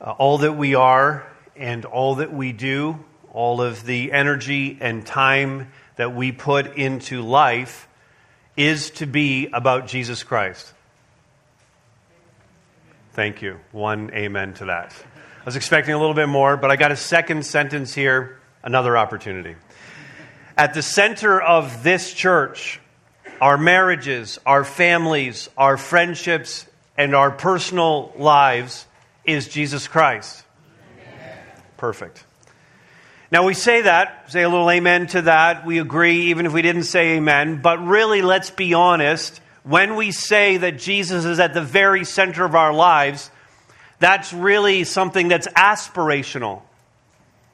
uh, all that we are and all that we do, all of the energy and time that we put into life is to be about Jesus Christ. Thank you. One amen to that. I was expecting a little bit more, but I got a second sentence here, another opportunity. At the center of this church, our marriages, our families, our friendships, and our personal lives is Jesus Christ. Amen. Perfect. Now we say that, say a little amen to that. We agree, even if we didn't say amen. But really, let's be honest. When we say that Jesus is at the very center of our lives, that's really something that's aspirational.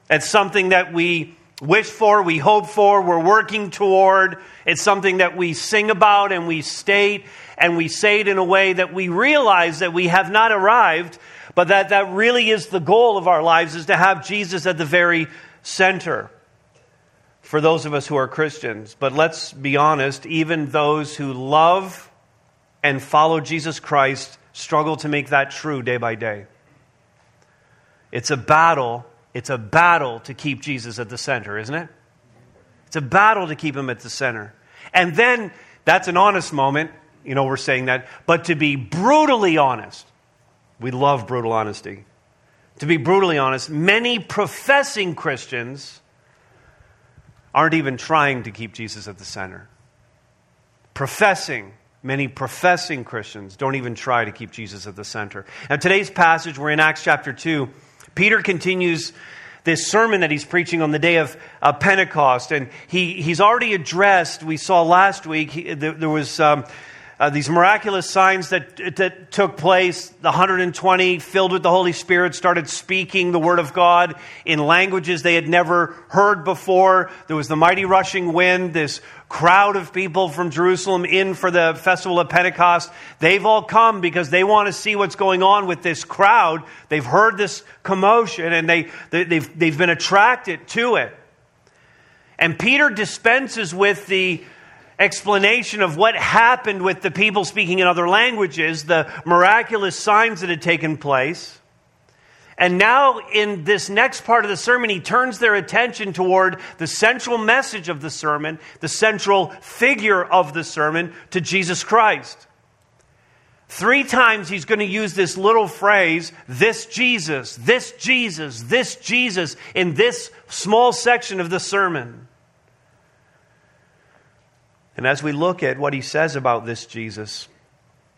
It's something that we wish for, we hope for, we're working toward. It's something that we sing about and we state, and we say it in a way that we realize that we have not arrived, but that that really is the goal of our lives is to have Jesus at the very center for those of us who are Christians. But let's be honest, even those who love and follow Jesus Christ struggle to make that true day by day. It's a battle. It's a battle to keep Jesus at the center, isn't it? It's a battle to keep him at the center. And then that's an honest moment. You know, we're saying that. But to be brutally honest, we love brutal honesty to be brutally honest, many professing Christians aren't even trying to keep Jesus at the center. Professing, many professing Christians don't even try to keep Jesus at the center. Now, today's passage, we're in Acts chapter 2. Peter continues this sermon that he's preaching on the day of uh, Pentecost, and he, he's already addressed, we saw last week, he, there, there, was. Um, uh, these miraculous signs that, that took place. The 120, filled with the Holy Spirit, started speaking the Word of God in languages they had never heard before. There was the mighty rushing wind, this crowd of people from Jerusalem in for the festival of Pentecost. They've all come because they want to see what's going on with this crowd. They've heard this commotion and they, they, they've, they've been attracted to it. And Peter dispenses with the explanation of what happened with the people speaking in other languages, the miraculous signs that had taken place. And now, in this next part of the sermon, he turns their attention toward the central message of the sermon, the central figure of the sermon, to Jesus Christ. Three times he's going to use this little phrase, this Jesus, this Jesus, this Jesus, in this small section of the sermon. And as we look at what he says about this Jesus,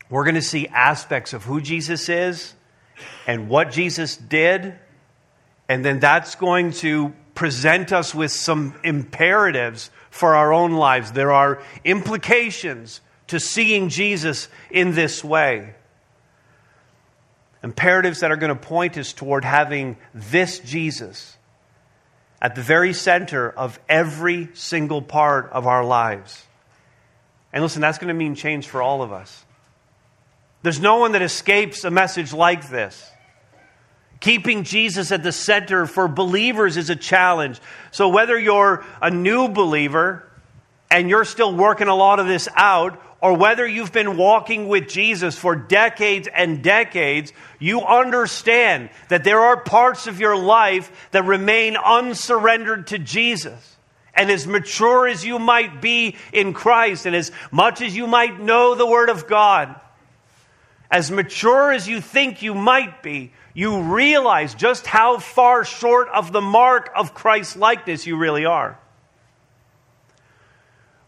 we're going to see aspects of who Jesus is and what Jesus did. And then that's going to present us with some imperatives for our own lives. There are implications to seeing Jesus in this way. Imperatives that are going to point us toward having this Jesus at the very center of every single part of our lives. And listen, that's going to mean change for all of us. There's no one that escapes a message like this. Keeping Jesus at the center for believers is a challenge. So, whether you're a new believer and you're still working a lot of this out, or whether you've been walking with Jesus for decades and decades, you understand that there are parts of your life that remain unsurrendered to Jesus. And as mature as you might be in Christ, and as much as you might know the Word of God, as mature as you think you might be, you realize just how far short of the mark of Christ's likeness you really are.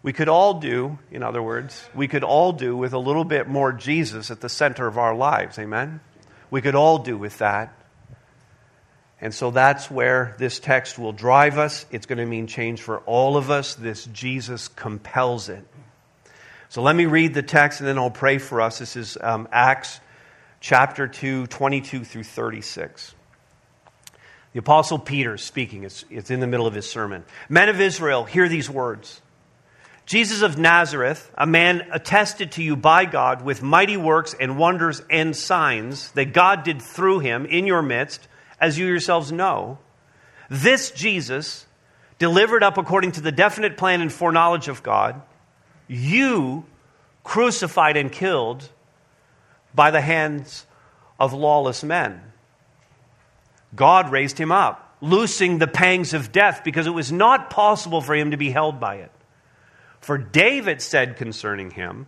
We could all do, in other words, we could all do with a little bit more Jesus at the center of our lives. Amen? We could all do with that. And so that's where this text will drive us. It's going to mean change for all of us. This Jesus compels it. So let me read the text and then I'll pray for us. This is um, Acts chapter 2, 22 through 36. The Apostle Peter is speaking, it's, it's in the middle of his sermon. Men of Israel, hear these words Jesus of Nazareth, a man attested to you by God with mighty works and wonders and signs that God did through him in your midst as you yourselves know, this Jesus, delivered up according to the definite plan and foreknowledge of God, you crucified and killed by the hands of lawless men. God raised him up, loosing the pangs of death because it was not possible for him to be held by it. For David said concerning him,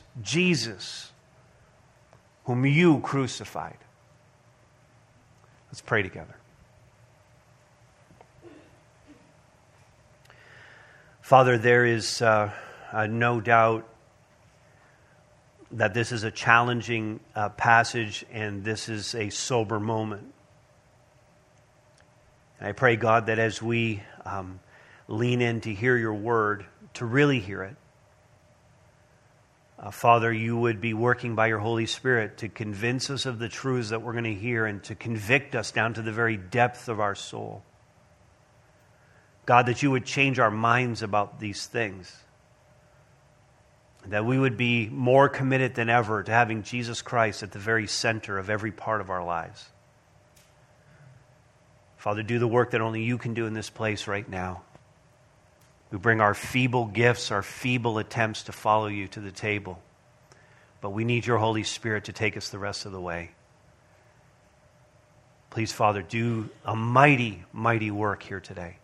Jesus, whom you crucified. Let's pray together. Father, there is uh, uh, no doubt that this is a challenging uh, passage and this is a sober moment. And I pray, God, that as we um, lean in to hear your word, to really hear it, uh, Father, you would be working by your Holy Spirit to convince us of the truths that we're going to hear and to convict us down to the very depth of our soul. God, that you would change our minds about these things. That we would be more committed than ever to having Jesus Christ at the very center of every part of our lives. Father, do the work that only you can do in this place right now. We bring our feeble gifts, our feeble attempts to follow you to the table. But we need your Holy Spirit to take us the rest of the way. Please, Father, do a mighty, mighty work here today.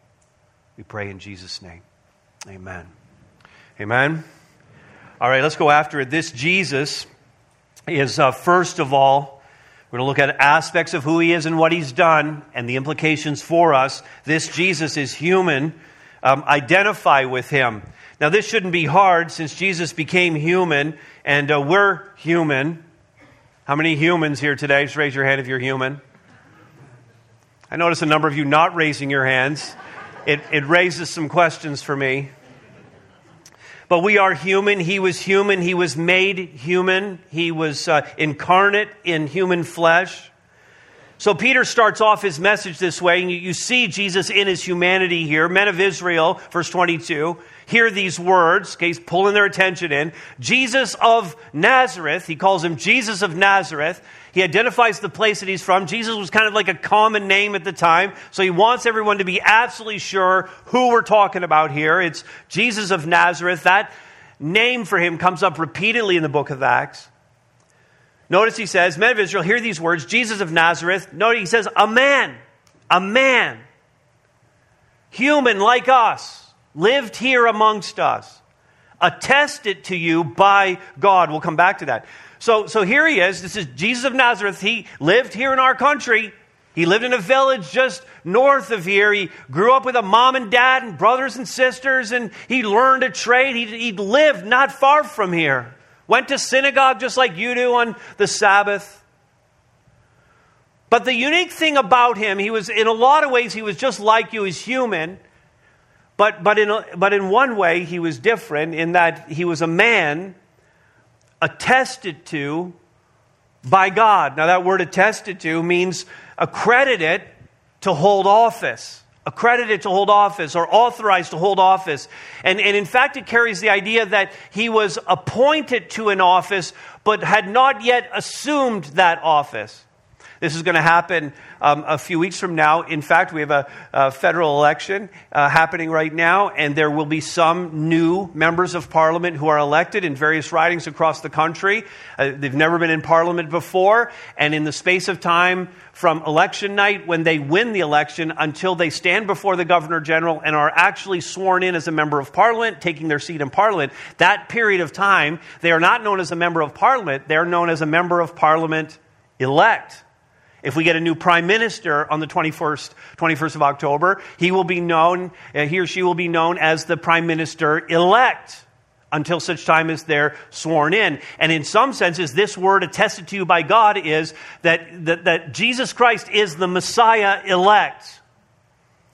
We pray in Jesus' name. Amen. Amen. All right, let's go after it. This Jesus is, uh, first of all, we're going to look at aspects of who he is and what he's done and the implications for us. This Jesus is human um, identify with him. Now, this shouldn't be hard since Jesus became human and uh, we're human. How many humans here today? Just raise your hand if you're human. I notice a number of you not raising your hands. It, it raises some questions for me. But we are human. He was human. He was made human. He was uh, incarnate in human flesh. So Peter starts off his message this way, and you see Jesus in his humanity here. Men of Israel, verse 22, hear these words. Okay, he's pulling their attention in. Jesus of Nazareth, he calls him Jesus of Nazareth. He identifies the place that he's from. Jesus was kind of like a common name at the time, so he wants everyone to be absolutely sure who we're talking about here. It's Jesus of Nazareth. That name for him comes up repeatedly in the book of Acts. Notice he says, Men of Israel, hear these words Jesus of Nazareth. Notice he says, A man, a man, human like us, lived here amongst us, attested to you by God. We'll come back to that. So, so here he is. This is Jesus of Nazareth. He lived here in our country. He lived in a village just north of here. He grew up with a mom and dad and brothers and sisters, and he learned a trade. He, he lived not far from here. Went to synagogue just like you do on the Sabbath. But the unique thing about him, he was, in a lot of ways, he was just like you, he's human. But, but, in, but in one way, he was different in that he was a man attested to by God. Now, that word attested to means accredited to hold office accredited to hold office or authorized to hold office. And, and in fact, it carries the idea that he was appointed to an office but had not yet assumed that office. This is going to happen um, a few weeks from now. In fact, we have a, a federal election uh, happening right now, and there will be some new members of parliament who are elected in various ridings across the country. Uh, they've never been in parliament before, and in the space of time from election night, when they win the election, until they stand before the governor general and are actually sworn in as a member of parliament, taking their seat in parliament, that period of time, they are not known as a member of parliament, they're known as a member of parliament elect. If we get a new prime minister on the 21st, 21st of October, he will be known, uh, he or she will be known as the prime minister elect until such time as they're sworn in. And in some senses, this word attested to you by God is that, that, that Jesus Christ is the Messiah elect.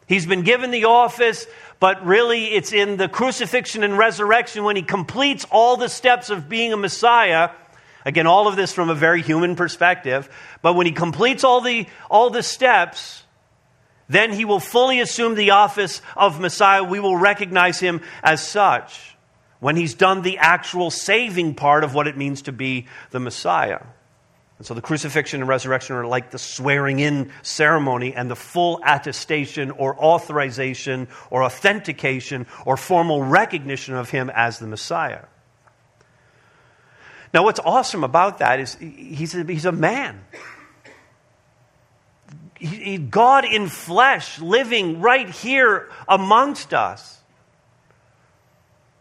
He's been given the office, but really it's in the crucifixion and resurrection when he completes all the steps of being a Messiah Again, all of this from a very human perspective. But when he completes all the, all the steps, then he will fully assume the office of Messiah. We will recognize him as such when he's done the actual saving part of what it means to be the Messiah. And so the crucifixion and resurrection are like the swearing in ceremony and the full attestation or authorization or authentication or formal recognition of him as the Messiah. Now, what's awesome about that is he's a, he's a man. He, God in flesh living right here amongst us.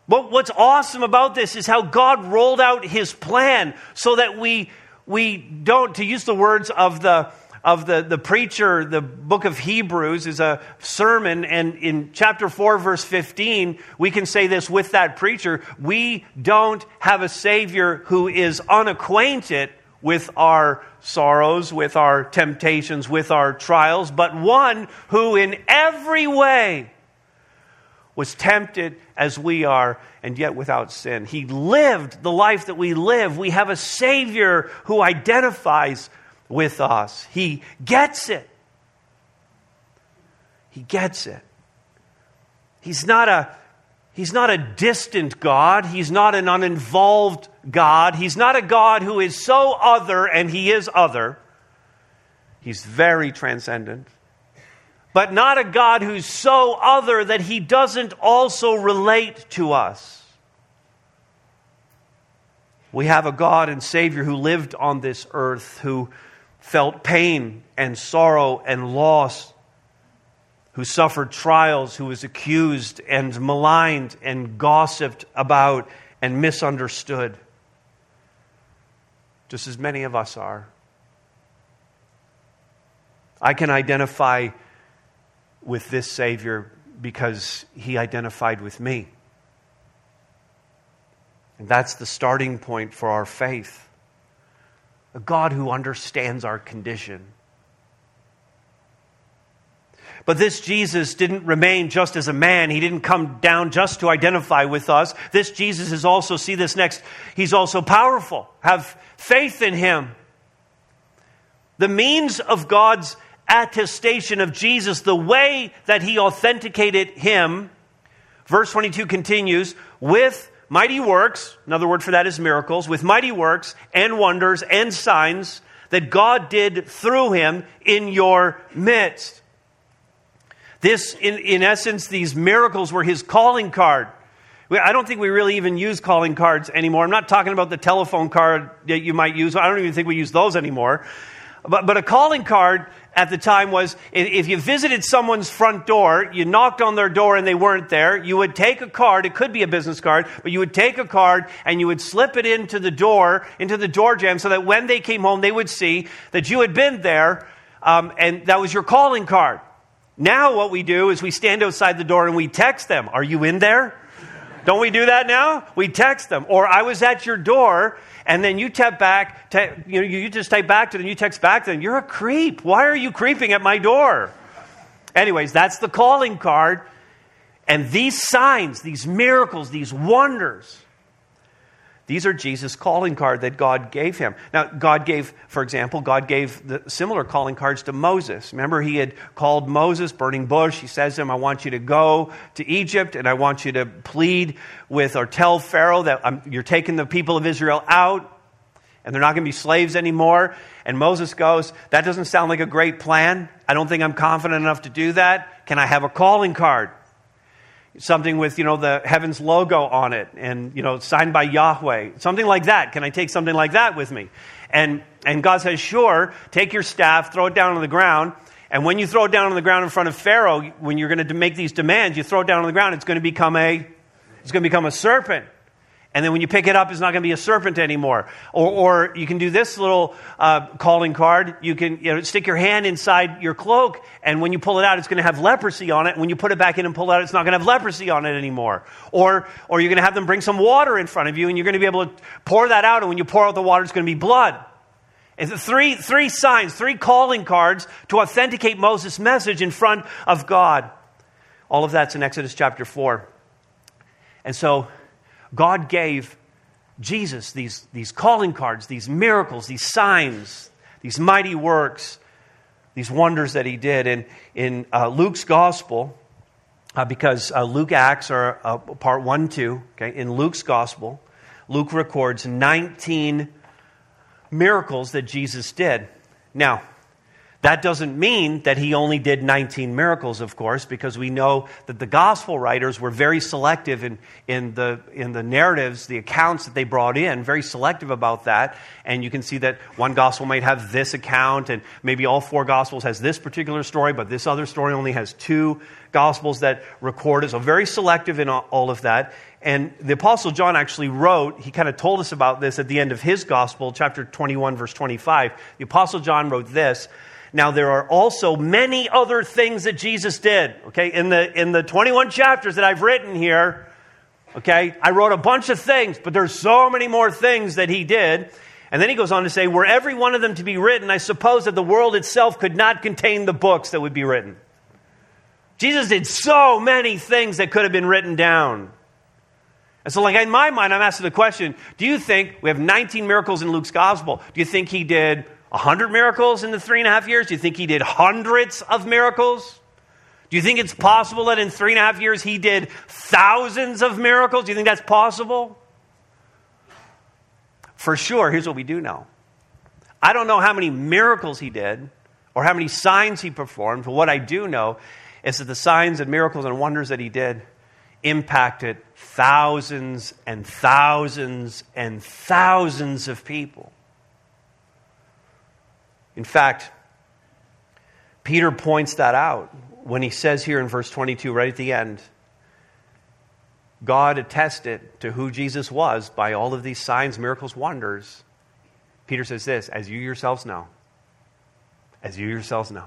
But what's awesome about this is how God rolled out his plan so that we, we don't, to use the words of the, of the, the preacher, the book of Hebrews is a sermon, and in chapter 4, verse 15, we can say this with that preacher we don't have a Savior who is unacquainted with our sorrows, with our temptations, with our trials, but one who in every way was tempted as we are, and yet without sin. He lived the life that we live. We have a Savior who identifies with us. He gets it. He gets it. He's not a He's not a distant God. He's not an uninvolved God. He's not a God who is so other, and He is other. He's very transcendent. But not a God who's so other that He doesn't also relate to us. We have a God and Savior who lived on this earth, who felt pain and sorrow and loss, who suffered trials, who was accused and maligned and gossiped about and misunderstood, just as many of us are. I can identify with this Savior because he identified with me. And that's the starting point for our faith a God who understands our condition. But this Jesus didn't remain just as a man. He didn't come down just to identify with us. This Jesus is also, see this next, he's also powerful. Have faith in him. The means of God's attestation of Jesus, the way that he authenticated him, verse 22 continues, with mighty works, another word for that is miracles, with mighty works and wonders and signs that God did through him in your midst. This, in, in essence, these miracles were his calling card. I don't think we really even use calling cards anymore. I'm not talking about the telephone card that you might use. I don't even think we use those anymore. But, but a calling card at the time was if you visited someone's front door, you knocked on their door and they weren't there, you would take a card, it could be a business card, but you would take a card and you would slip it into the door, into the door jamb, so that when they came home, they would see that you had been there um, and that was your calling card. Now, what we do is we stand outside the door and we text them, Are you in there? Don't we do that now? We text them. Or I was at your door and then you tap back, you, know, you just type back to them, you text back to them, you're a creep. Why are you creeping at my door? Anyways, that's the calling card. And these signs, these miracles, these wonders, these are Jesus' calling card that God gave him. Now, God gave, for example, God gave the similar calling cards to Moses. Remember, he had called Moses, burning bush. He says to him, I want you to go to Egypt and I want you to plead with or tell Pharaoh that I'm, you're taking the people of Israel out. and they're not going to be slaves anymore. And Moses goes, That doesn't sound like a great plan. I don't think I'm confident enough to do that. Can I have a calling card? Something with, you know, the heavens logo on it and, you know, signed by Yahweh. Something like that. Can I take something like that with me? And, and God says, Sure, take your staff, throw it down on the ground. And when you throw it down on the ground in front of Pharaoh, when you're going to make these demands, you throw it down on the ground, it's going to become a, it's going to become a serpent. And then when you pick it up, it's not going to be a serpent anymore. Or, or you can do this little uh, calling card. You can you know, stick your hand inside your cloak, and when you pull it out, it's going to have leprosy on it. When you put it back in and pull it out, it's not going to have leprosy on it anymore. Or, or you're going to have them bring some water in front of you, and you're going to be able to pour that out, and when you pour out the water, it's going to be blood. It's three, three signs, three calling cards to authenticate Moses' message in front of God. All of that's in Exodus chapter 4. And so God gave Jesus these, these calling cards, these miracles, these signs, these mighty works, these wonders that he did. And in uh, Luke's gospel, uh, because uh, Luke Acts are uh, part 1 2, okay, in Luke's gospel, Luke records 19 miracles that Jesus did. Now, that doesn't mean that he only did 19 miracles, of course, because we know that the gospel writers were very selective in, in, the, in the narratives, the accounts that they brought in, very selective about that. And you can see that one gospel might have this account, and maybe all four gospels has this particular story, but this other story only has two gospels that record it. So very selective in all of that. And the Apostle John actually wrote, he kind of told us about this at the end of his gospel, chapter 21, verse 25. The Apostle John wrote this. Now, there are also many other things that Jesus did. Okay, in the, in the 21 chapters that I've written here, okay, I wrote a bunch of things, but there's so many more things that he did. And then he goes on to say, were every one of them to be written, I suppose that the world itself could not contain the books that would be written. Jesus did so many things that could have been written down. And so, like in my mind, I'm asking the question do you think we have 19 miracles in Luke's gospel? Do you think he did 100 miracles in the three and a half years? Do you think he did hundreds of miracles? Do you think it's possible that in three and a half years he did thousands of miracles? Do you think that's possible? For sure, here's what we do know. I don't know how many miracles he did or how many signs he performed, but what I do know is that the signs and miracles and wonders that he did impacted thousands and thousands and thousands of people. In fact, Peter points that out when he says here in verse 22, right at the end, God attested to who Jesus was by all of these signs, miracles, wonders. Peter says this, as you yourselves know, as you yourselves know.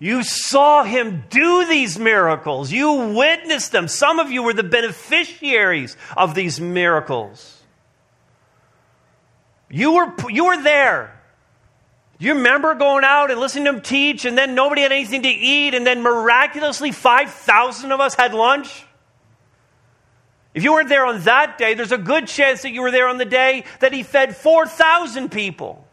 You saw him do these miracles. You witnessed them. Some of you were the beneficiaries of these miracles. You were, you were there. You remember going out and listening to him teach, and then nobody had anything to eat, and then miraculously 5,000 of us had lunch? If you weren't there on that day, there's a good chance that you were there on the day that he fed 4,000 people.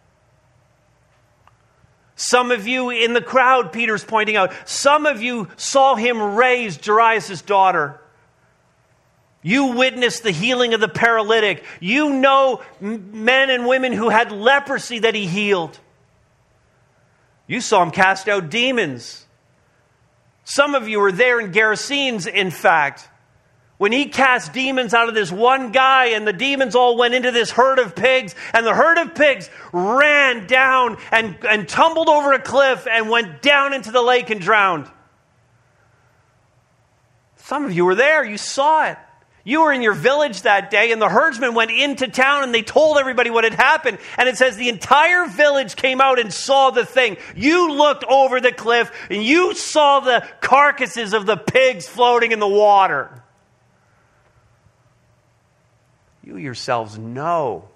Some of you in the crowd, Peter's pointing out, some of you saw him raise Jairus' daughter. You witnessed the healing of the paralytic. You know men and women who had leprosy that he healed. You saw him cast out demons. Some of you were there in Gerasenes, in fact, when he cast demons out of this one guy, and the demons all went into this herd of pigs, and the herd of pigs ran down and, and tumbled over a cliff and went down into the lake and drowned. Some of you were there, you saw it. You were in your village that day, and the herdsmen went into town and they told everybody what had happened. And it says the entire village came out and saw the thing. You looked over the cliff and you saw the carcasses of the pigs floating in the water. You yourselves know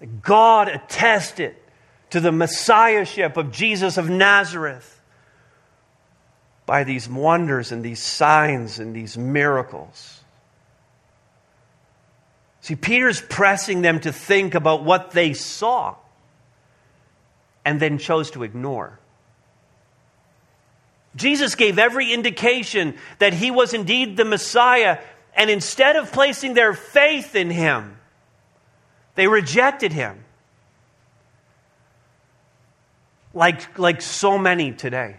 that God attested to the messiahship of Jesus of Nazareth by these wonders and these signs and these miracles. See, Peter's pressing them to think about what they saw and then chose to ignore. Jesus gave every indication that he was indeed the Messiah, and instead of placing their faith in him, They rejected him. Like, like so many today.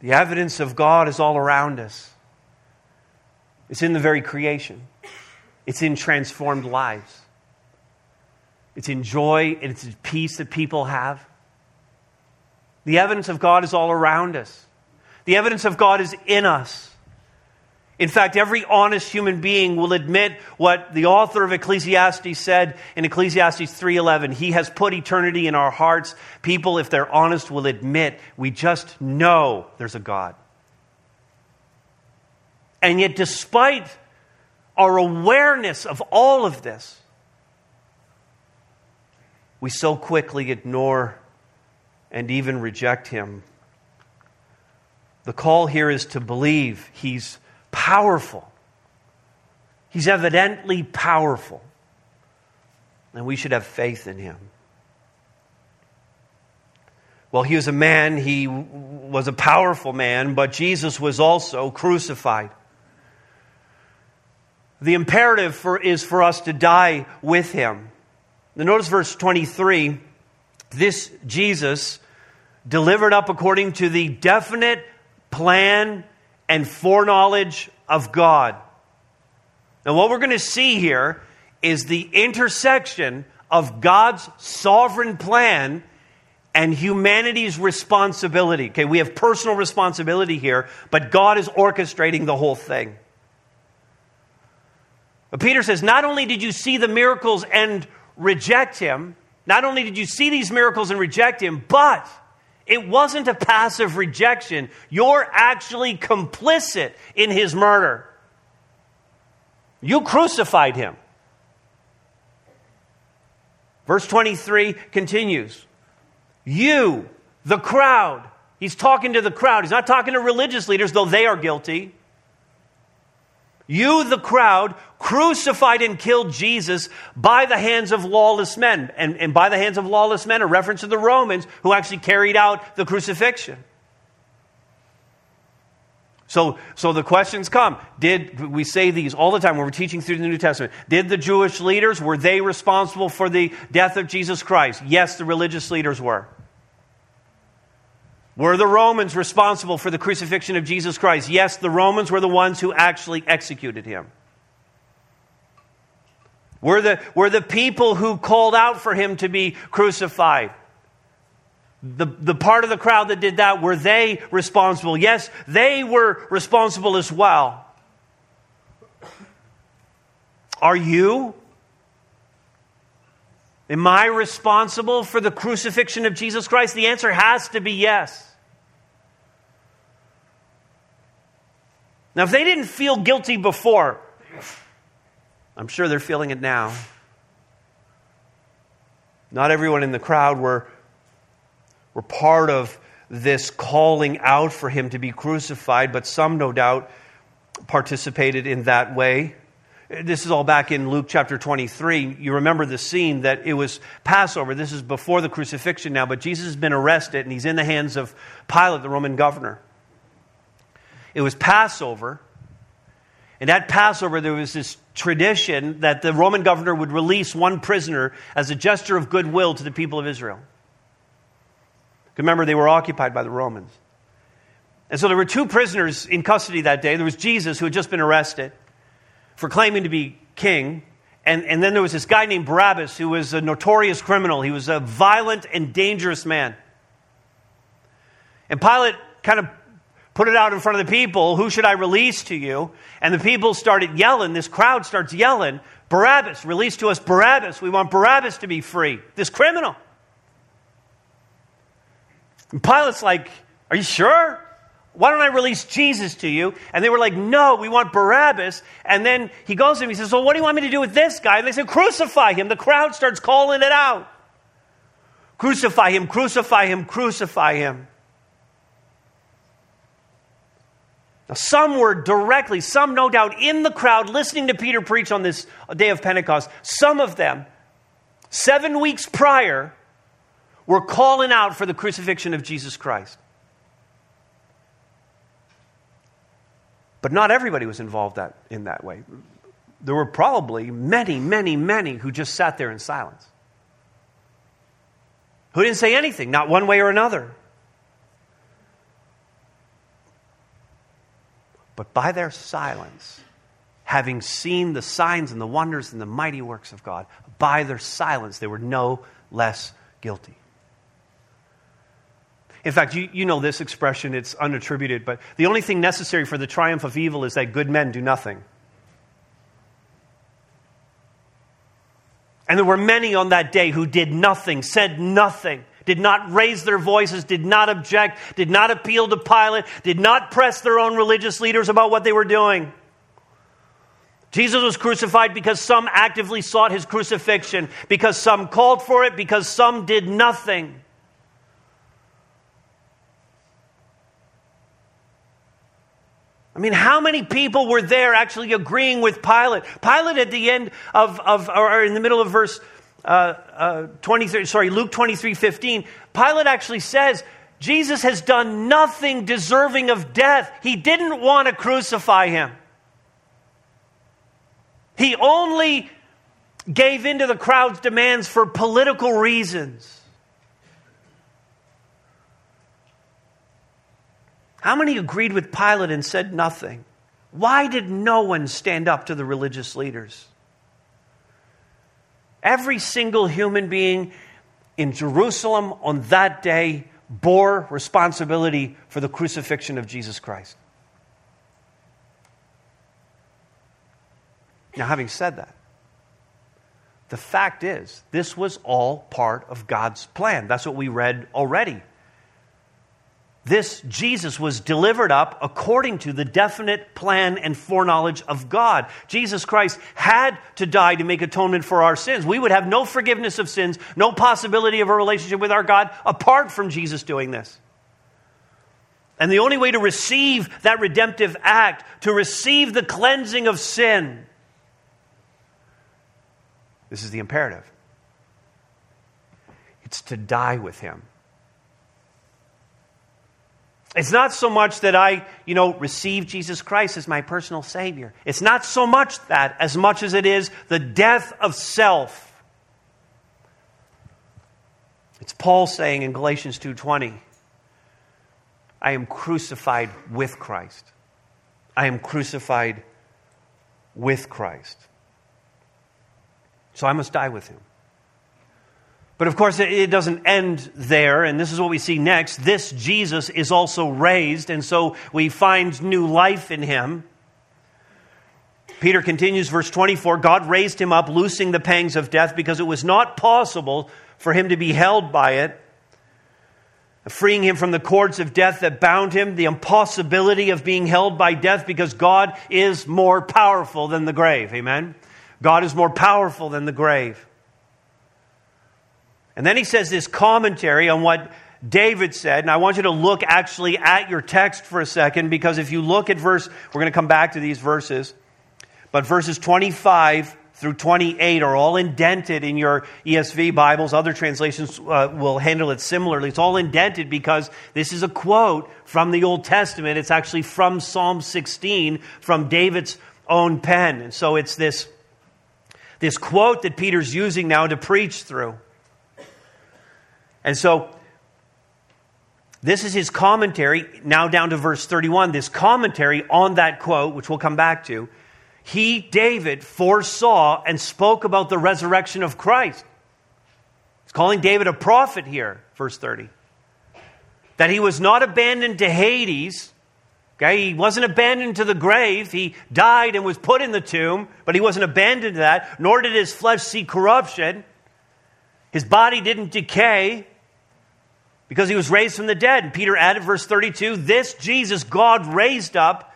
The evidence of God is all around us. It's in the very creation. It's in transformed lives. It's in joy and it's in peace that people have. The evidence of God is all around us. The evidence of God is in us. In fact, every honest human being will admit what the author of Ecclesiastes said in Ecclesiastes 3:11. He has put eternity in our hearts. People if they're honest will admit we just know there's a God. And yet despite our awareness of all of this, we so quickly ignore and even reject him. The call here is to believe he's powerful. He's evidently powerful. And we should have faith in him. Well, he was a man, he was a powerful man, but Jesus was also crucified. The imperative for, is for us to die with him. Now, notice verse 23 this Jesus delivered up according to the definite plan and foreknowledge of God. Now, what we're going to see here is the intersection of God's sovereign plan and humanity's responsibility. Okay, we have personal responsibility here, but God is orchestrating the whole thing. But Peter says, Not only did you see the miracles and reject him, not only did you see these miracles and reject him, but it wasn't a passive rejection. You're actually complicit in his murder. You crucified him. Verse 23 continues. You, the crowd, he's talking to the crowd. He's not talking to religious leaders, though they are guilty. You, the crowd, crucified and killed Jesus by the hands of lawless men. And, and by the hands of lawless men, a reference to the Romans who actually carried out the crucifixion. So, so the questions come. Did we say these all the time when we're teaching through the New Testament? Did the Jewish leaders, were they responsible for the death of Jesus Christ? Yes, the religious leaders were. Were the Romans responsible for the crucifixion of Jesus Christ? Yes, the Romans were the ones who actually executed him. Were the, were the people who called out for him to be crucified? The, the part of the crowd that did that, were they responsible? Yes, they were responsible as well. Are you? Am I responsible for the crucifixion of Jesus Christ? The answer has to be yes. Now, if they didn't feel guilty before, I'm sure they're feeling it now. Not everyone in the crowd were, were part of this calling out for him to be crucified, but some, no doubt, participated in that way. This is all back in Luke chapter 23. You remember the scene that it was Passover. This is before the crucifixion now, but Jesus has been arrested and he's in the hands of Pilate, the Roman governor. It was Passover. And at Passover, there was this tradition that the Roman governor would release one prisoner as a gesture of goodwill to the people of Israel. Remember, they were occupied by the Romans. And so there were two prisoners in custody that day. There was Jesus, who had just been arrested for claiming to be king. And, and then there was this guy named Barabbas, who was a notorious criminal. He was a violent and dangerous man. And Pilate kind of put it out in front of the people. Who should I release to you? And the people started yelling. This crowd starts yelling, Barabbas, release to us Barabbas. We want Barabbas to be free. This criminal. And Pilate's like, Are you sure? Why don't I release Jesus to you? And they were like, No, we want Barabbas. And then he goes to him, he says, Well, what do you want me to do with this guy? And they said, Crucify him. The crowd starts calling it out. Crucify him, crucify him, crucify him. Now, some were directly, some no doubt in the crowd listening to Peter preach on this day of Pentecost. Some of them, seven weeks prior, were calling out for the crucifixion of Jesus Christ. But not everybody was involved that, in that way. there were probably many, many, many who just sat there in silence, who didn't say anything, not one way or another. But by their silence, having seen the signs and the wonders and the mighty works of God, by their silence, they were no less guilty. In fact, you, you know this expression, it's unattributed, but the only thing necessary for the triumph of evil is that good men do nothing. And there were many on that day who did nothing, said nothing, did not raise their voices, did not object, did not appeal to Pilate, did not press their own religious leaders about what they were doing. Jesus was crucified because some actively sought his crucifixion, because some called for it, because some did nothing. I mean, how many people were there actually agreeing with Pilate? Pilate at the end of, of or in the middle of verse uh, uh, 23, sorry, Luke 23 15, Pilate actually says, Jesus has done nothing deserving of death. He didn't want to crucify him. He only gave in to the crowd's demands for political reasons. How many agreed with Pilate and said nothing? Why did no one stand up to the religious leaders? Every single human being in Jerusalem on that day bore responsibility for the crucifixion of Jesus Christ. Now, having said that, the fact is, this was all part of God's plan. That's what we read already this Jesus was delivered up according to the definite plan and foreknowledge of God. Jesus Christ had to die to make atonement for our sins. We would have no forgiveness of sins, no possibility of a relationship with our God apart from Jesus doing this. And the only way to receive that redemptive act, to receive the cleansing of sin, this is the imperative. It's to die with him. It's not so much that I, you know, receive Jesus Christ as my personal Savior. It's not so much that as much as it is the death of self. It's Paul saying in Galatians 2:20, I am crucified with Christ. I am crucified with Christ. So I must die with him. But of course, it doesn't end there, and this is what we see next. This Jesus is also raised, and so we find new life in him. Peter continues, verse 24 God raised him up, loosing the pangs of death, because it was not possible for him to be held by it, freeing him from the cords of death that bound him, the impossibility of being held by death, because God is more powerful than the grave. Amen? God is more powerful than the grave. And then he says this commentary on what David said. And I want you to look actually at your text for a second because if you look at verse, we're going to come back to these verses, but verses 25 through 28 are all indented in your ESV Bibles. Other translations uh, will handle it similarly. It's all indented because this is a quote from the Old Testament. It's actually from Psalm 16 from David's own pen. And so it's this, this quote that Peter's using now to preach through. And so, this is his commentary, now down to verse 31, this commentary on that quote, which we'll come back to. He, David, foresaw and spoke about the resurrection of Christ. He's calling David a prophet here, verse 30. That he was not abandoned to Hades. Okay, he wasn't abandoned to the grave. He died and was put in the tomb, but he wasn't abandoned to that, nor did his flesh see corruption. His body didn't decay because he was raised from the dead. And Peter added, verse 32, this Jesus God raised up,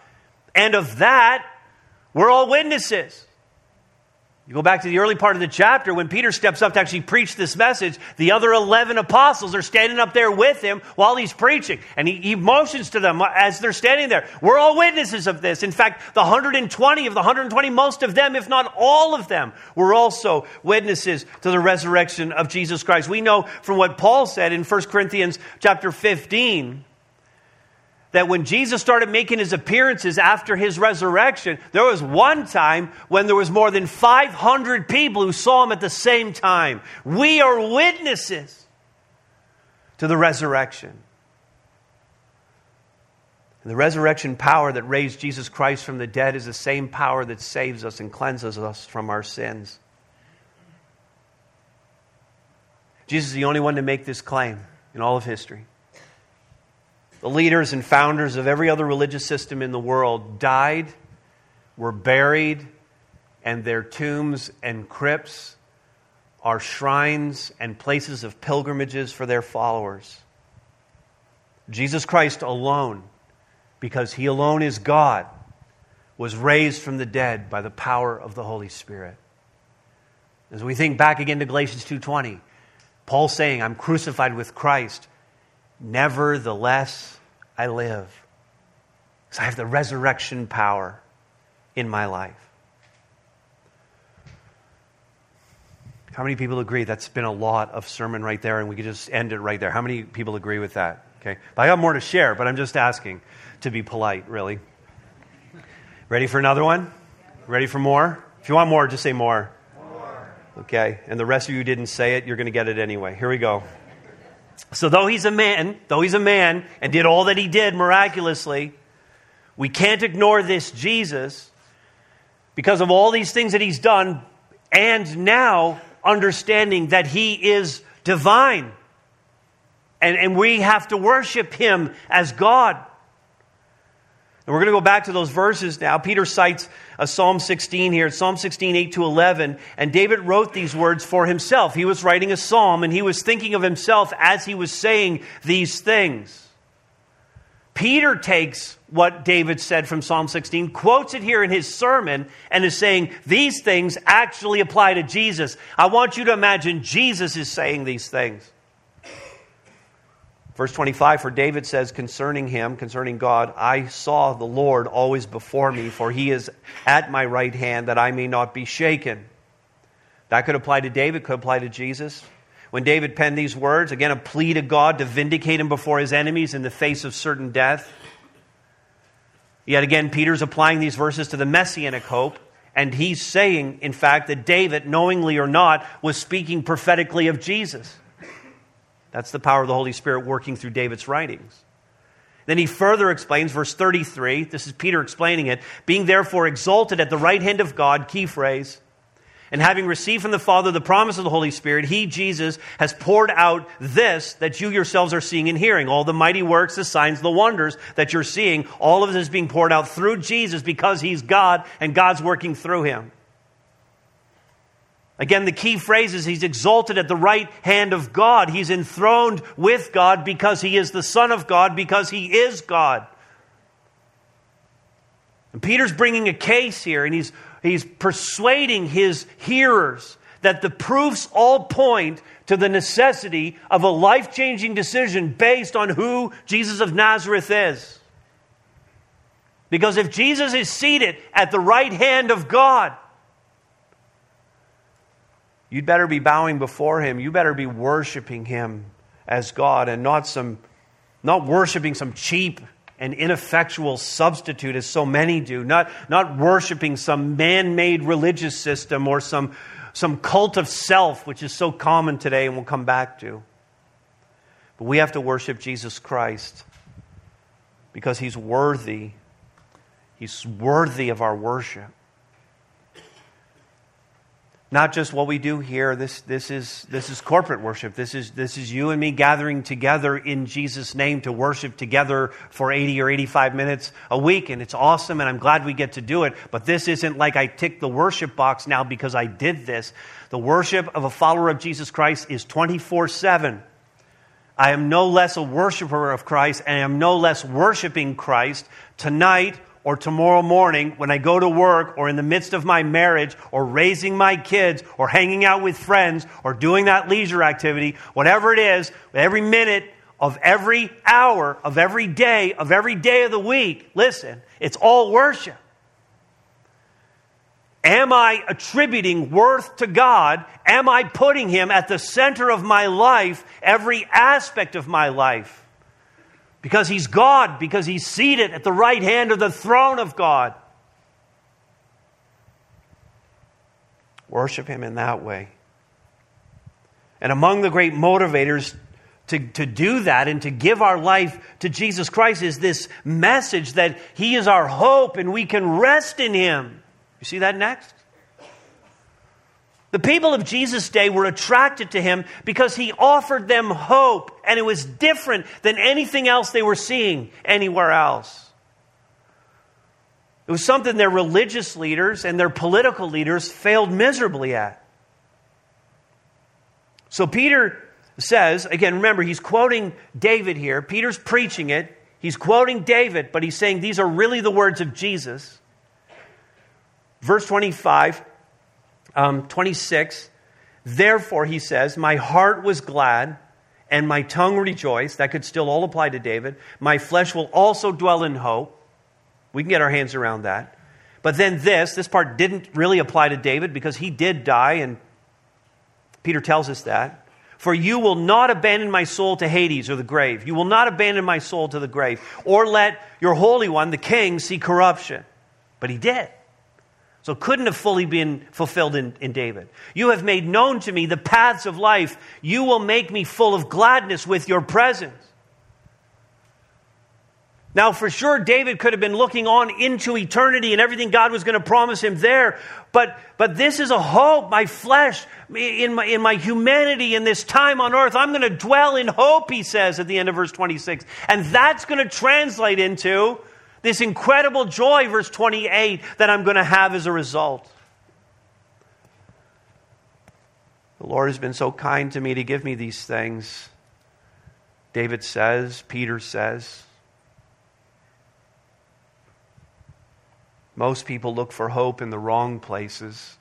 and of that we're all witnesses. You go back to the early part of the chapter when Peter steps up to actually preach this message. The other 11 apostles are standing up there with him while he's preaching. And he, he, motions to them as they're standing there. We're all witnesses of this. In fact, the 120 of the 120, most of them, if not all of them, were also witnesses to the resurrection of Jesus Christ. We know from what Paul said in 1 Corinthians chapter 15 that when Jesus started making his appearances after his resurrection, there was one time when there was more than 500 people who saw him at the same time. We are witnesses to the resurrection. And the resurrection power that raised Jesus Christ from the dead is the same power that saves us and cleanses us from our sins. Jesus is the only one to make this claim in all of history. The leaders and founders of every other religious system in the world died, were buried, and their tombs and crypts are shrines and places of pilgrimages for their followers. Jesus Christ alone, because he alone is God, was raised from the dead by the power of the Holy Spirit. As we think back again to Galatians 2:20, Paul saying, "I'm crucified with Christ." Nevertheless, I live. Because I have the resurrection power in my life. How many people agree? That's been a lot of sermon right there, and we could just end it right there. How many people agree with that? Okay. But I got more to share, but I'm just asking to be polite, really. Ready for another one? Ready for more? If you want more, just say more. more. Okay. And the rest of you didn't say it, you're going to get it anyway. Here we go. So, though he's a man, though he's a man and did all that he did miraculously, we can't ignore this Jesus because of all these things that he's done, and now understanding that he is divine. And, and we have to worship him as God. And we're going to go back to those verses now. Peter cites a Psalm 16 here, Psalm 16, 8 to 11. And David wrote these words for himself. He was writing a psalm and he was thinking of himself as he was saying these things. Peter takes what David said from Psalm 16, quotes it here in his sermon, and is saying these things actually apply to Jesus. I want you to imagine Jesus is saying these things. Verse 25, for David says concerning him, concerning God, I saw the Lord always before me, for he is at my right hand that I may not be shaken. That could apply to David, could apply to Jesus. When David penned these words, again, a plea to God to vindicate him before his enemies in the face of certain death. Yet again, Peter's applying these verses to the messianic hope, and he's saying, in fact, that David, knowingly or not, was speaking prophetically of Jesus. That's the power of the Holy Spirit working through David's writings. Then he further explains, verse 33, this is Peter explaining it, being therefore exalted at the right hand of God, key phrase, and having received from the Father the promise of the Holy Spirit, he, Jesus, has poured out this that you yourselves are seeing and hearing. All the mighty works, the signs, the wonders that you're seeing, all of this is being poured out through Jesus because he's God and God's working through him. Again, the key phrase is he's exalted at the right hand of God. He's enthroned with God because he is the Son of God, because he is God. And Peter's bringing a case here, and he's, he's persuading his hearers that the proofs all point to the necessity of a life changing decision based on who Jesus of Nazareth is. Because if Jesus is seated at the right hand of God, You'd better be bowing before him. You better be worshiping him as God and not some not worshiping some cheap and ineffectual substitute as so many do, not, not worshiping some man-made religious system or some, some cult of self, which is so common today and we'll come back to. But we have to worship Jesus Christ because he's worthy. He's worthy of our worship. Not just what we do here. This, this, is, this is corporate worship. This is, this is you and me gathering together in Jesus' name to worship together for 80 or 85 minutes a week. And it's awesome, and I'm glad we get to do it. But this isn't like I tick the worship box now because I did this. The worship of a follower of Jesus Christ is 24 7. I am no less a worshiper of Christ, and I am no less worshiping Christ tonight or tomorrow morning when I go to work or in the midst of my marriage or raising my kids or hanging out with friends or doing that leisure activity, whatever it is, every minute of every hour of every day of every day of the week, listen, it's all worship. Am I attributing worth to God? Am I putting Him at the center of my life, every aspect of my life? Because he's God, because he's seated at the right hand of the throne of God. Worship him in that way. And among the great motivators to, to do that and to give our life to Jesus Christ is this message that He is our hope and we can rest in Him. You see that next? The people of Jesus' day were attracted to him because he offered them hope, and it was different than anything else they were seeing anywhere else. It was something their religious leaders and their political leaders failed miserably at. So Peter says, again, remember, he's quoting David here. Peter's preaching it. He's quoting David, but he's saying these are really the words of Jesus. Verse 25, um, 26. Therefore, he says, My heart was glad and my tongue rejoiced. That could still all apply to David. My flesh will also dwell in hope. We can get our hands around that. But then this, this part didn't really apply to David because he did die, and Peter tells us that. For you will not abandon my soul to Hades or the grave. You will not abandon my soul to the grave, or let your Holy One, the King, see corruption. But he did. So couldn't have fully been fulfilled in, in David. You have made known to me the paths of life. You will make me full of gladness with your presence. Now, for sure, David could have been looking on into eternity and everything God was going to promise him there. But, but this is a hope. My flesh, in my, in my humanity, in this time on earth, I'm going to dwell in hope, he says at the end of verse 26. And that's going to translate into this incredible joy, verse 28, that I'm going to have as a result. The Lord has been so kind to me to give me these things. David says, Peter says. Most people look for hope in the wrong places.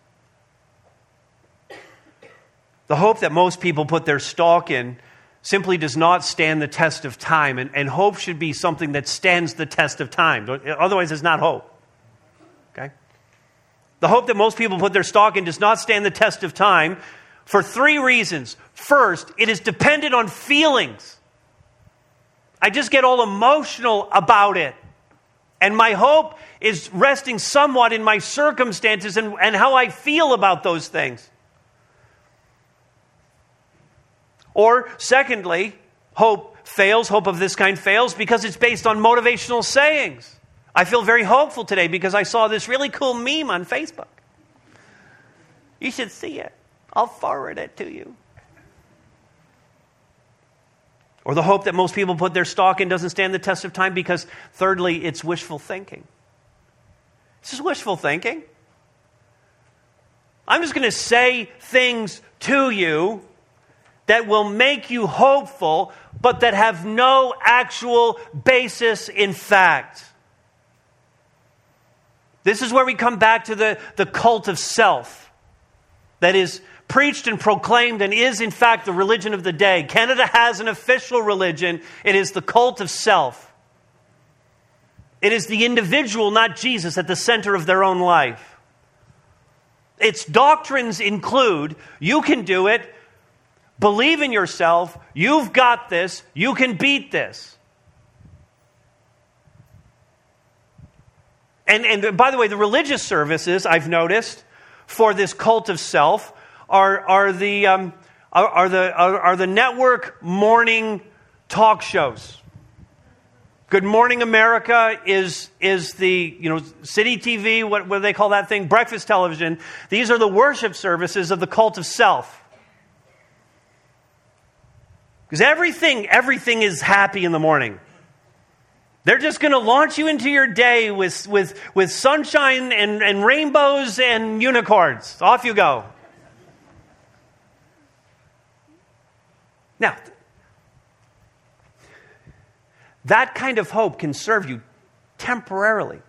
The hope that most people put their stock in simply does not stand the test of time, and, and hope should be something that stands the test of time. Otherwise, it's not hope. Okay? The hope that most people put their stock in does not stand the test of time for three reasons. First, it is dependent on feelings. I just get all emotional about it. And my hope is resting somewhat in my circumstances and, and how I feel about those things. Or, secondly, hope fails, hope of this kind fails because it's based on motivational sayings. I feel very hopeful today because I saw this really cool meme on Facebook. You should see it. I'll forward it to you. Or the hope that most people put their stock in doesn't stand the test of time because, thirdly, it's wishful thinking. This is wishful thinking. I'm just going to say things to you that will make you hopeful, but that have no actual basis in fact. This is where we come back to the, the cult of self that is preached and proclaimed and is, in fact, the religion of the day. Canada has an official religion, it is the cult of self. It is the individual, not Jesus, at the center of their own life. Its doctrines include you can do it, believe in yourself, you've got this, you can beat this. And, and by the way, the religious services, I've noticed, for this cult of self are, are, the, um, are, are, the, are, are the network morning talk shows. Good Morning America is, is the, you know, Citytv, what, what do they call that thing? Breakfast television. These are the worship services of the cult of self. Because everything, everything is happy in the morning. They're just going to launch you into your day with, with, with sunshine and, and rainbows and unicorns. Off you go. Now, that kind of hope can serve you temporarily.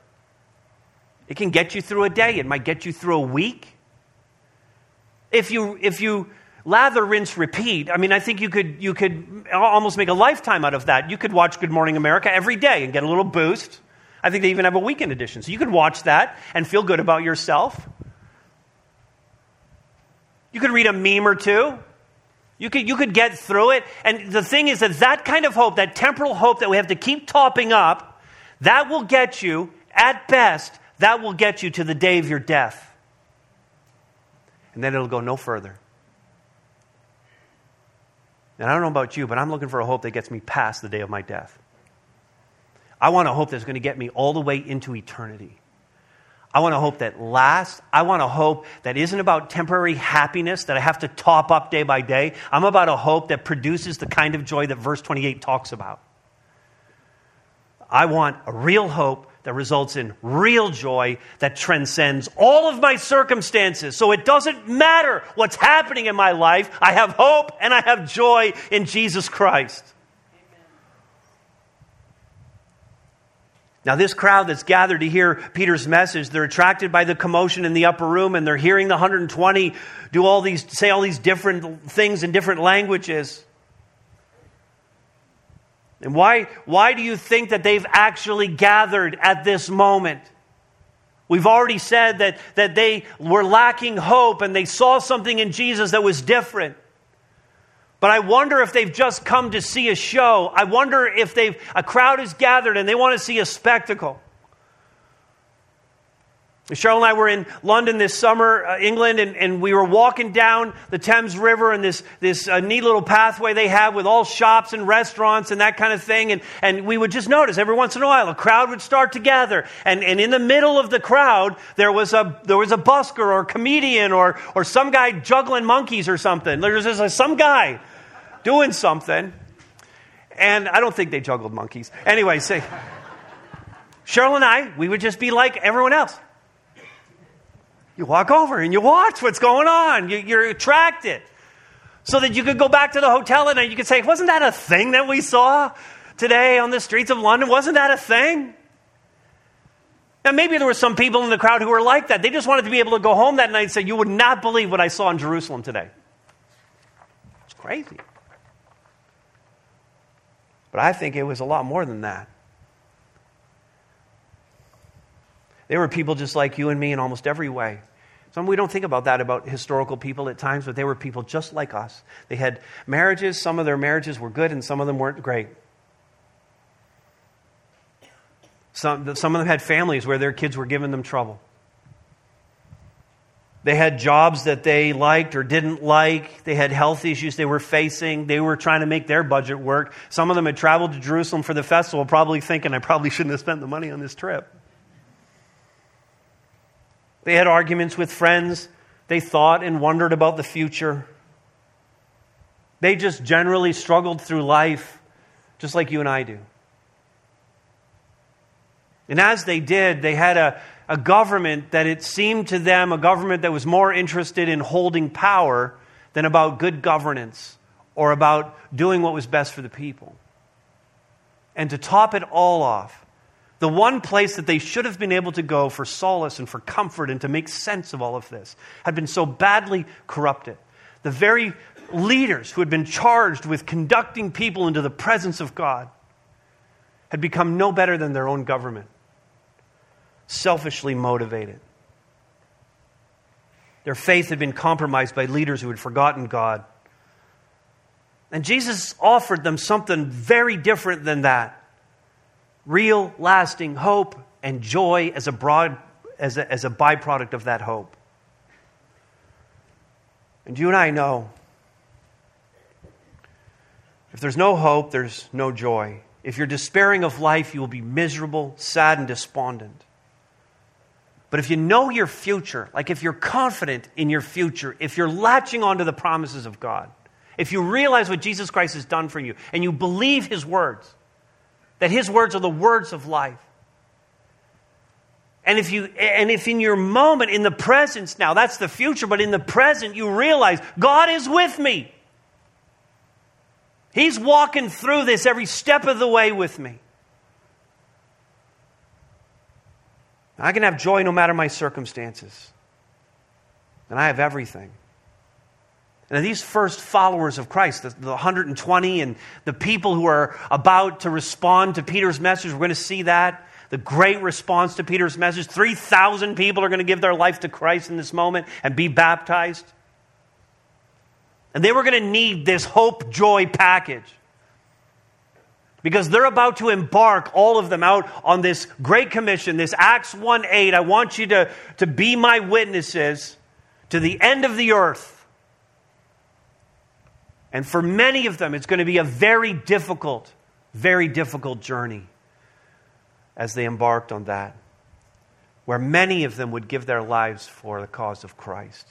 It can get you through a day, it might get you through a week. If you, if you lather, rinse, repeat, I mean, I think you could, you could almost make a lifetime out of that. You could watch Good Morning America every day and get a little boost. I think they even have a weekend edition. So you could watch that and feel good about yourself. You could read a meme or two You could, you could get through it. And the thing is that that kind of hope, that temporal hope that we have to keep topping up, that will get you, at best, that will get you to the day of your death. And then it'll go no further. And I don't know about you, but I'm looking for a hope that gets me past the day of my death. I want a hope that's going to get me all the way into eternity. I want a hope that lasts. I want a hope that isn't about temporary happiness that I have to top up day by day. I'm about a hope that produces the kind of joy that verse 28 talks about. I want a real hope that results in real joy that transcends all of my circumstances. So it doesn't matter what's happening in my life. I have hope and I have joy in Jesus Christ. Now, this crowd that's gathered to hear Peter's message, they're attracted by the commotion in the upper room and they're hearing the 120 do all these, say all these different things in different languages. And why, why do you think that they've actually gathered at this moment? We've already said that, that they were lacking hope and they saw something in Jesus that was different. But I wonder if they've just come to see a show. I wonder if they've, a crowd is gathered and they want to see a spectacle. Cheryl and I were in London this summer, uh, England, and, and, we were walking down the Thames River and this, this uh, neat little pathway they have with all shops and restaurants and that kind of thing. And, and we would just notice every once in a while a crowd would start to gather. And, and in the middle of the crowd, there was a, there was a busker or a comedian or, or some guy juggling monkeys or something. There was just some guy doing something. And I don't think they juggled monkeys. Anyway, say, Cheryl and I, we would just be like everyone else. You walk over and you watch what's going on. You, are attracted. So that you could go back to the hotel and you could say, Wasn't that a thing that we saw today on the streets of London? Wasn't that a thing? Now, maybe there were some people in the crowd who were like that. They just wanted to be able to go home that night and say, You would not believe what I saw in Jerusalem today. It's crazy. But I think it was a lot more than that. They were people just like you and me in almost every way. Some we don't think about that about historical people at times, but they were people just like us. They had marriages, some of their marriages were good and some of them weren't great. Some, some of them had families where their kids were giving them trouble. They had jobs that they liked or didn't like. They had health issues they were facing. They were trying to make their budget work. Some of them had traveled to Jerusalem for the festival, probably thinking, I probably shouldn't have spent the money on this trip. They had arguments with friends. They thought and wondered about the future. They just generally struggled through life, just like you and I do. And as they did, they had a, a government that it seemed to them a government that was more interested in holding power than about good governance or about doing what was best for the people. And to top it all off, the one place that they should have been able to go for solace and for comfort and to make sense of all of this had been so badly corrupted. The very leaders who had been charged with conducting people into the presence of God had become no better than their own government selfishly motivated. Their faith had been compromised by leaders who had forgotten God. And Jesus offered them something very different than that real, lasting hope and joy as a, broad, as a, as a byproduct of that hope. And you and I know if there's no hope, there's no joy. If you're despairing of life, you will be miserable, sad, and despondent. But if you know your future, like if you're confident in your future, if you're latching onto the promises of God, if you realize what Jesus Christ has done for you and you believe his words, that his words are the words of life. And if you and if in your moment in the presence now that's the future but in the present you realize God is with me. He's walking through this every step of the way with me. I can have joy no matter my circumstances. And I have everything. And these first followers of Christ, the, the 120 and the people who are about to respond to Peter's message, we're going to see that. The great response to Peter's message. 3,000 people are going to give their life to Christ in this moment and be baptized. And they were going to need this hope joy package. Because they're about to embark, all of them, out on this great commission, this Acts 1 8. I want you to, to be my witnesses to the end of the earth. And for many of them, it's going to be a very difficult, very difficult journey as they embarked on that, where many of them would give their lives for the cause of Christ.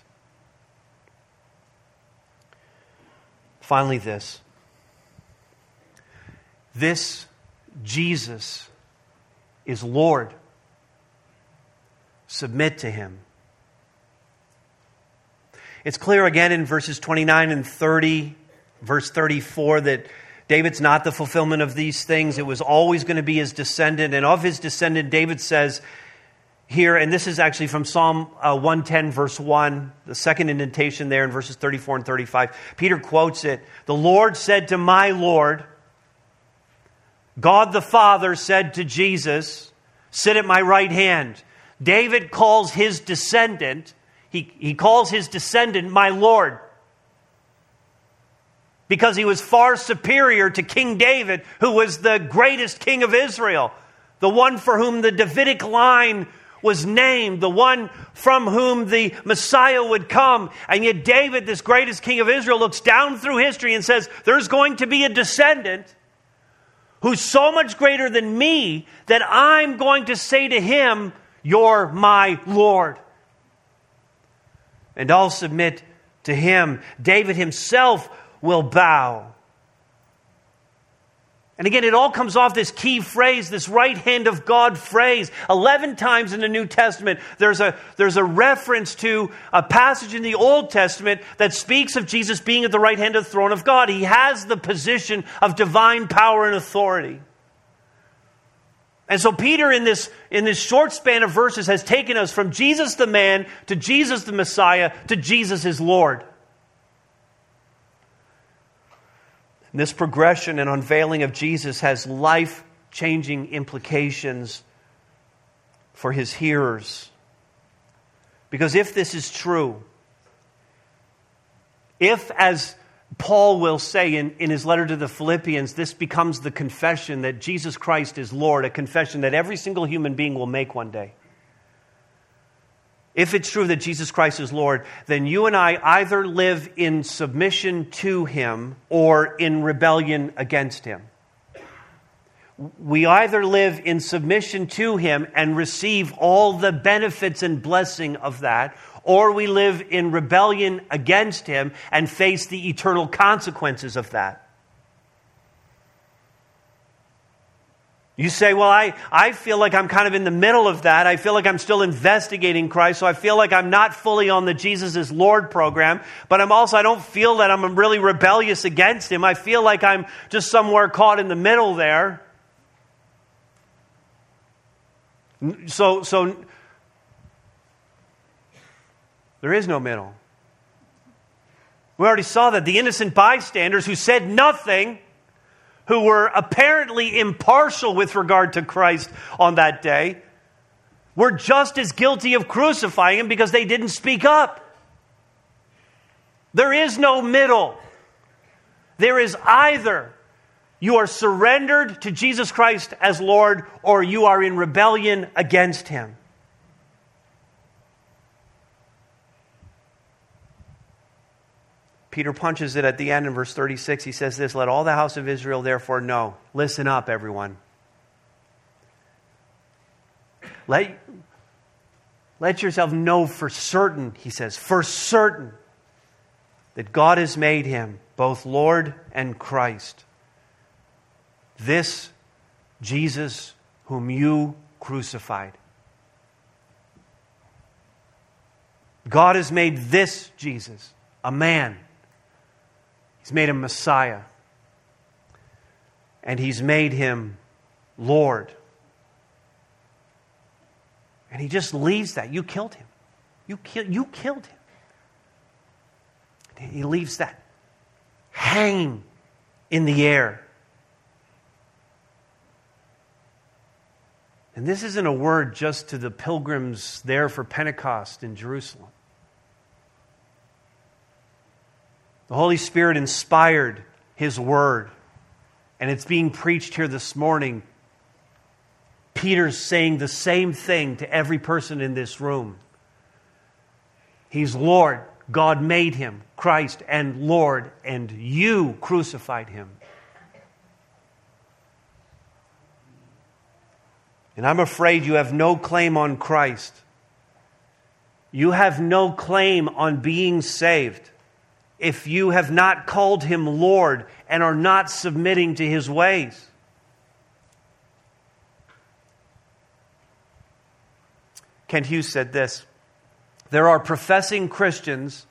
Finally, this. This Jesus is Lord. Submit to him. It's clear again in verses 29 and 30 verse 34 that David's not the fulfillment of these things. It was always going to be his descendant. And of his descendant, David says here, and this is actually from Psalm uh, 110, verse 1, the second indentation there in verses 34 and 35. Peter quotes it The Lord said to my Lord, God the Father said to Jesus, Sit at my right hand. David calls his descendant, he, he calls his descendant my Lord because he was far superior to King David, who was the greatest king of Israel, the one for whom the Davidic line was named, the one from whom the Messiah would come. And yet, David, this greatest king of Israel, looks down through history and says, There's going to be a descendant who's so much greater than me that I'm going to say to him, You're my Lord. And I'll submit to him. David himself will bow. And again, it all comes off this key phrase, this right hand of God phrase. Eleven times in the New Testament, there's a, there's a reference to a passage in the Old Testament that speaks of Jesus being at the right hand of the throne of God. He has the position of divine power and authority. And so Peter, in this, in this short span of verses, has taken us from Jesus the man to Jesus the Messiah to Jesus his Lord. This progression and unveiling of Jesus has life changing implications for his hearers. Because if this is true, if, as Paul will say in, in his letter to the Philippians, this becomes the confession that Jesus Christ is Lord, a confession that every single human being will make one day if it's true that Jesus Christ is Lord, then you and I either live in submission to Him or in rebellion against Him. We either live in submission to Him and receive all the benefits and blessing of that, or we live in rebellion against Him and face the eternal consequences of that. You say, well, I, I feel like I'm kind of in the middle of that. I feel like I'm still investigating Christ, so I feel like I'm not fully on the Jesus is Lord program, but I'm also, I don't feel that I'm really rebellious against Him. I feel like I'm just somewhere caught in the middle there. So, so there is no middle. We already saw that the innocent bystanders who said nothing who were apparently impartial with regard to Christ on that day were just as guilty of crucifying him because they didn't speak up. There is no middle. There is either you are surrendered to Jesus Christ as Lord or you are in rebellion against him. Peter punches it at the end in verse 36. He says this Let all the house of Israel therefore know. Listen up, everyone. Let, let yourself know for certain, he says, for certain, that God has made him both Lord and Christ. This Jesus whom you crucified. God has made this Jesus a man He's made him Messiah. And he's made him Lord. And he just leaves that. You killed him. You, kill, you killed him. He leaves that hanging in the air. And this isn't a word just to the pilgrims there for Pentecost in Jerusalem. The Holy Spirit inspired His Word, and it's being preached here this morning. Peter's saying the same thing to every person in this room. He's Lord. God made him Christ and Lord, and you crucified him. And I'm afraid you have no claim on Christ. You have no claim on being saved if you have not called him Lord and are not submitting to his ways. Kent Hughes said this There are professing Christians,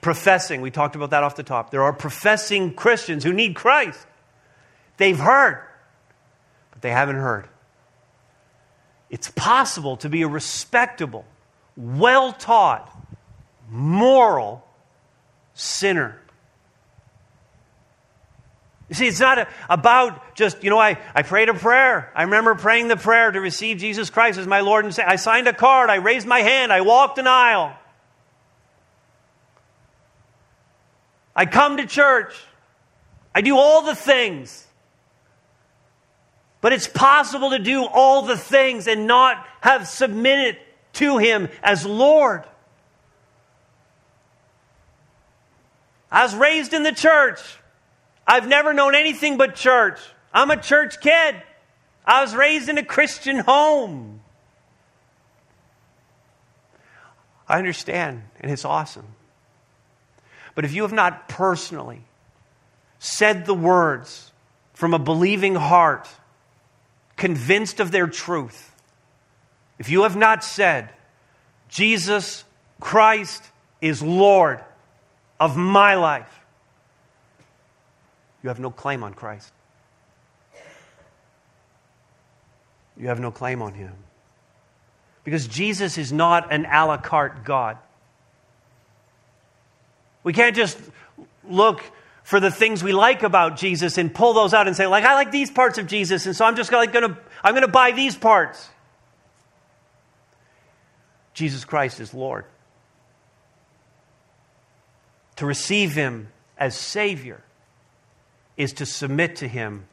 professing, we talked about that off the top. There are professing Christians who need Christ. They've heard, but they haven't heard. It's possible to be a respectable, well taught, moral sinner. You see, it's not a, about just, you know, I, I prayed a prayer. I remember praying the prayer to receive Jesus Christ as my Lord and Savior. I signed a card. I raised my hand. I walked an aisle. I come to church. I do all the things. But it's possible to do all the things and not have submitted to Him as Lord. I was raised in the church. I've never known anything but church. I'm a church kid. I was raised in a Christian home. I understand, and it's awesome. But if you have not personally said the words from a believing heart, convinced of their truth, if you have not said, Jesus Christ is Lord of my life, you have no claim on Christ. You have no claim on Him. Because Jesus is not an a la carte God. We can't just look for the things we like about Jesus and pull those out and say, like, I like these parts of Jesus, and so I'm just like gonna, I'm gonna buy these parts. Jesus Christ is Lord. To receive Him as Savior is to submit to Him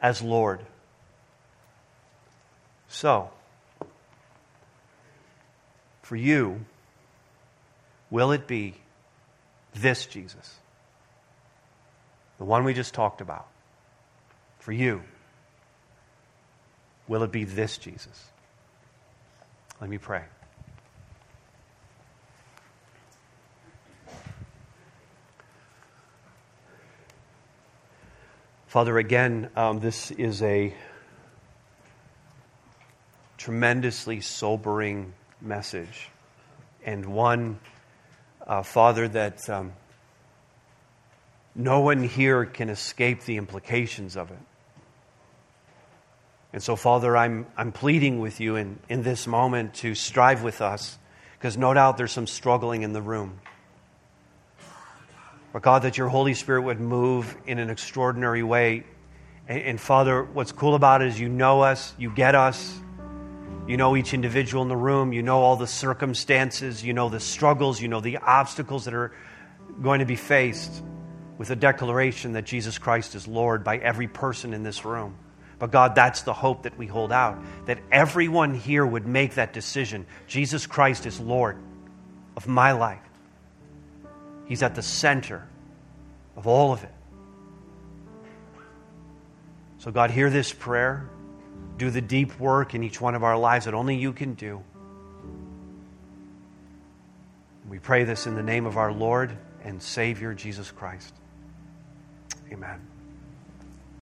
as Lord. So, for you, will it be this Jesus? the one we just talked about, for you, will it be this Jesus? Let me pray. Father, again, um, this is a tremendously sobering message, and one, uh, Father, that. Um, no one here can escape the implications of it. And so, Father, I'm, I'm pleading with you in, in this moment to strive with us, because no doubt there's some struggling in the room. But God, that your Holy Spirit would move in an extraordinary way. And, and Father, what's cool about it is you know us, you get us, you know each individual in the room, you know all the circumstances, you know the struggles, you know the obstacles that are going to be faced with a declaration that Jesus Christ is Lord by every person in this room. But God, that's the hope that we hold out that everyone here would make that decision. Jesus Christ is Lord of my life, He's at the center of all of it. So, God, hear this prayer. Do the deep work in each one of our lives that only you can do. We pray this in the name of our Lord and Savior, Jesus Christ. Amen.